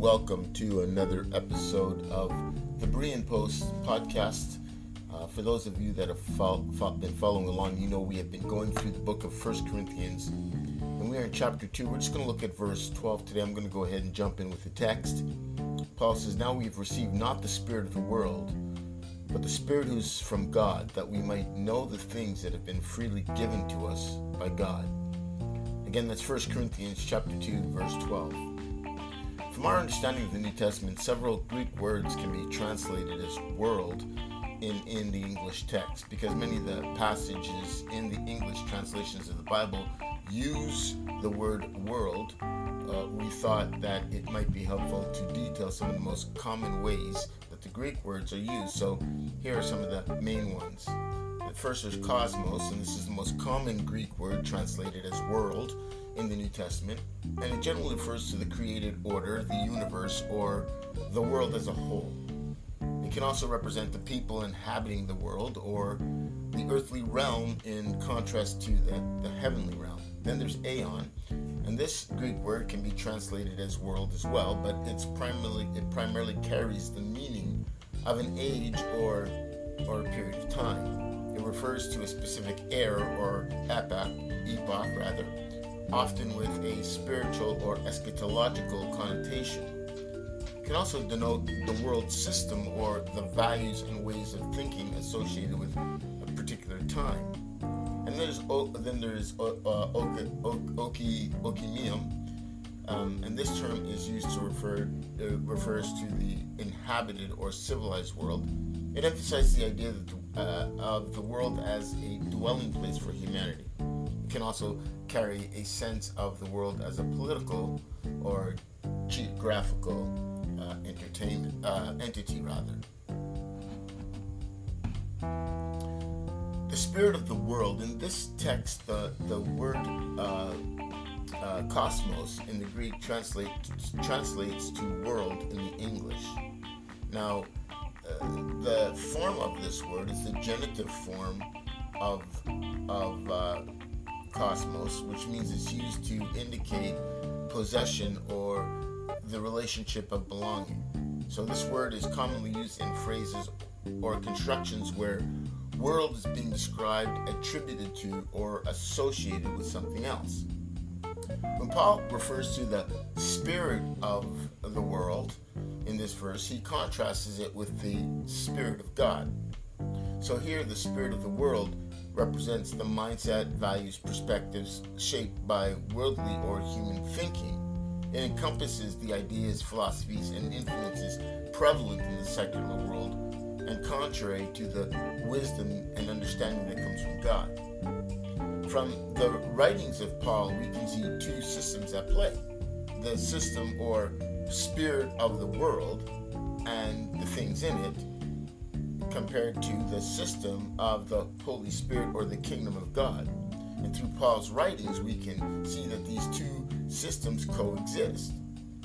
Welcome to another episode of the Berean Post podcast. Uh, for those of you that have fo- fo- been following along, you know we have been going through the book of First Corinthians, and we are in chapter 2. We're just going to look at verse 12 today. I'm going to go ahead and jump in with the text. Paul says, Now we've received not the Spirit of the world, but the Spirit who's from God, that we might know the things that have been freely given to us by God. Again, that's 1 Corinthians chapter 2, verse 12. From our understanding of the New Testament, several Greek words can be translated as world in, in the English text because many of the passages in the English translations of the Bible use the word world. Uh, we thought that it might be helpful to detail some of the most common ways that the Greek words are used. So here are some of the main ones. The first is cosmos, and this is the most common Greek word translated as world in the New Testament, and it generally refers to the created order, the universe, or the world as a whole. It can also represent the people inhabiting the world or the earthly realm in contrast to the, the heavenly realm. Then there's aeon, and this Greek word can be translated as world as well, but it's primarily it primarily carries the meaning of an age or or a period of time. It refers to a specific era or epoch, epoch rather, often with a spiritual or eschatological connotation. It can also denote the world system or the values and ways of thinking associated with a particular time. And there's then there's uh, oki, okimium, um, and this term is used to refer uh, refers to the inhabited or civilized world. It emphasizes the idea that, uh, of the world as a dwelling place for humanity. Can also carry a sense of the world as a political or geographical uh, entertainment uh, entity, rather. The spirit of the world in this text, the the word uh, uh, cosmos in the Greek translate, translates to world in the English. Now, uh, the form of this word is the genitive form of of uh, cosmos, which means it's used to indicate possession or the relationship of belonging. So this word is commonly used in phrases or constructions where world is being described, attributed to, or associated with something else. When Paul refers to the spirit of the world in this verse, he contrasts it with the spirit of God. So here, the spirit of the world represents the mindset, values, perspectives shaped by worldly or human thinking. It encompasses the ideas, philosophies, and influences prevalent in the secular world and contrary to the wisdom and understanding that comes from God. From the writings of Paul, we can see two systems at play the system or spirit of the world and the things in it compared to the system of the Holy Spirit or the kingdom of God. And through Paul's writings, we can see that these two systems coexist.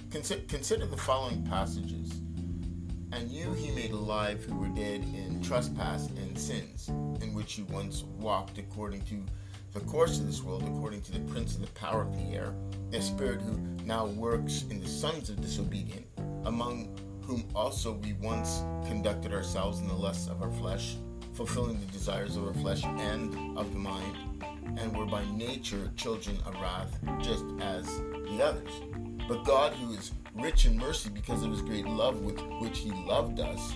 Consider the following passages. And you he made alive who were dead in trespass and sins, in which you once walked according to the course of this world, according to the prince of the power of the air, the spirit who now works in the sons of disobedience, among whom also we once conducted ourselves in the lusts of our flesh, fulfilling the desires of our flesh and of the mind, and were by nature children of wrath, just as the others. But God, who is rich in mercy because of his great love with which he loved us,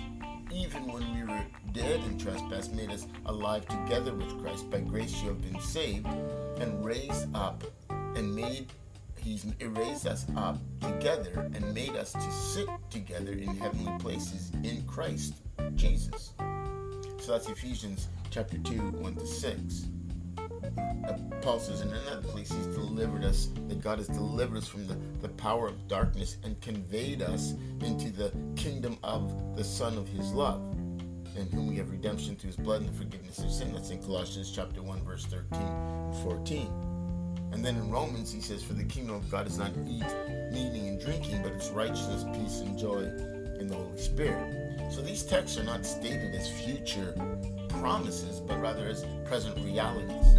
even when we were dead in trespass, made us alive together with Christ. By grace you have been saved and raised up and made He's raised us up together and made us to sit together in heavenly places in Christ Jesus. So that's Ephesians chapter 2, 1 to 6. Uh, Paul says in another place, He's delivered us, that God has delivered us from the, the power of darkness and conveyed us into the kingdom of the Son of His love, in whom we have redemption through His blood and the forgiveness of sin. That's in Colossians chapter 1, verse 13 and 14. And then in Romans, he says, For the kingdom of God is not eat, eating, and drinking, but it's righteousness, peace, and joy in the Holy Spirit. So these texts are not stated as future promises, but rather as present realities.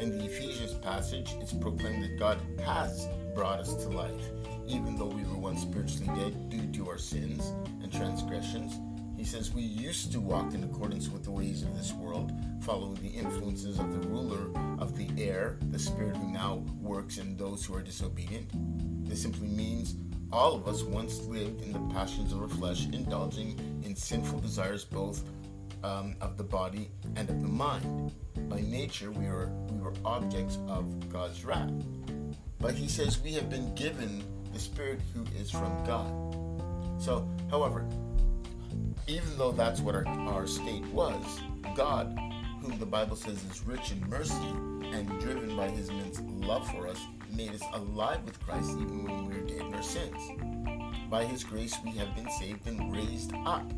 In the Ephesians passage, it's proclaimed that God has brought us to life, even though we were once spiritually dead due to our sins and transgressions. He says we used to walk in accordance with the ways of this world, following the influences of the ruler of the air, the spirit who now works in those who are disobedient. This simply means all of us once lived in the passions of our flesh, indulging in sinful desires both um, of the body and of the mind. By nature, we are we were objects of God's wrath. But he says we have been given the Spirit who is from God. So, however, even though that's what our, our state was, God, whom the Bible says is rich in mercy and driven by his immense love for us, made us alive with Christ even when we were dead in our sins. By his grace we have been saved and raised up,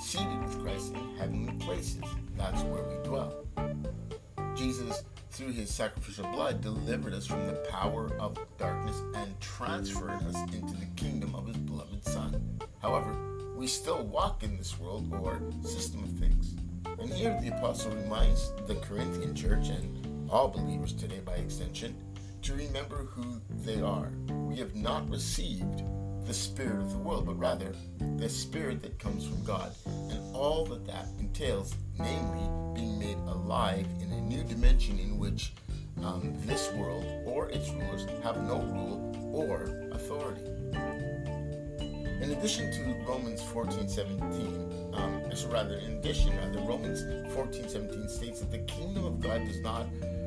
seated with Christ in heavenly places. That's where we dwell. Jesus, through his sacrificial blood, delivered us from the power of darkness and transferred us into the kingdom of his beloved Son. However, we still walk in this world or system of things. And here the apostle reminds the Corinthian church and all believers today by extension to remember who they are. We have not received the spirit of the world, but rather the spirit that comes from God and all that that entails, namely being made alive in a new dimension in which um, this world or its rulers have no rule or authority. In addition to Romans 14 17, um, rather, in addition, rather, Romans 14 17 states that the kingdom of God does not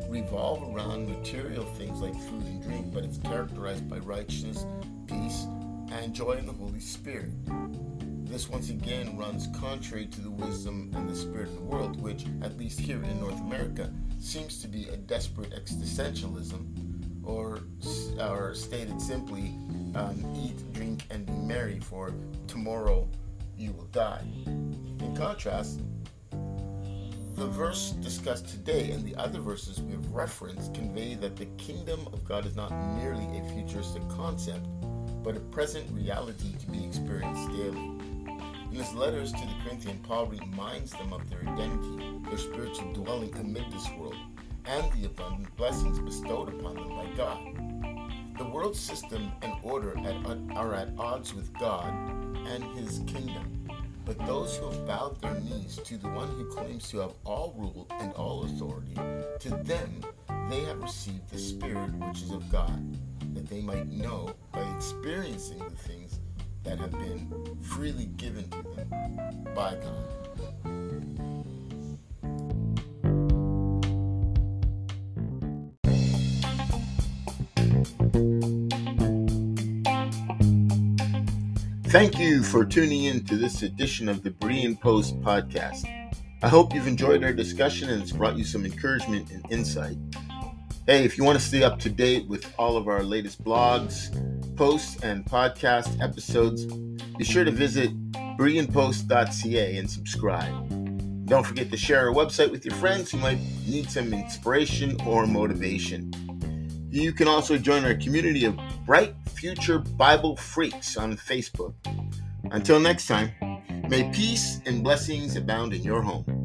revolve around material things like food and drink, but it's characterized by righteousness, peace, and joy in the Holy Spirit. This once again runs contrary to the wisdom and the spirit of the world, which, at least here in North America, seems to be a desperate existentialism, or, or stated simply, um, eat, drink, and be merry, for tomorrow you will die. In contrast, the verse discussed today and the other verses we have referenced convey that the kingdom of God is not merely a futuristic concept, but a present reality to be experienced daily. In his letters to the Corinthian, Paul reminds them of their identity, their spiritual dwelling amid this world, and the abundant blessings bestowed upon them by God. The world system and order are at odds with God and His kingdom. But those who have bowed their knees to the one who claims to have all rule and all authority, to them they have received the Spirit which is of God, that they might know by experiencing the things that have been freely given to them by God. Thank you for tuning in to this edition of the Berean Post podcast. I hope you've enjoyed our discussion and it's brought you some encouragement and insight. Hey, if you want to stay up to date with all of our latest blogs, posts, and podcast episodes, be sure to visit bereanpost.ca and subscribe. Don't forget to share our website with your friends who might need some inspiration or motivation. You can also join our community of bright future Bible freaks on Facebook. Until next time, may peace and blessings abound in your home.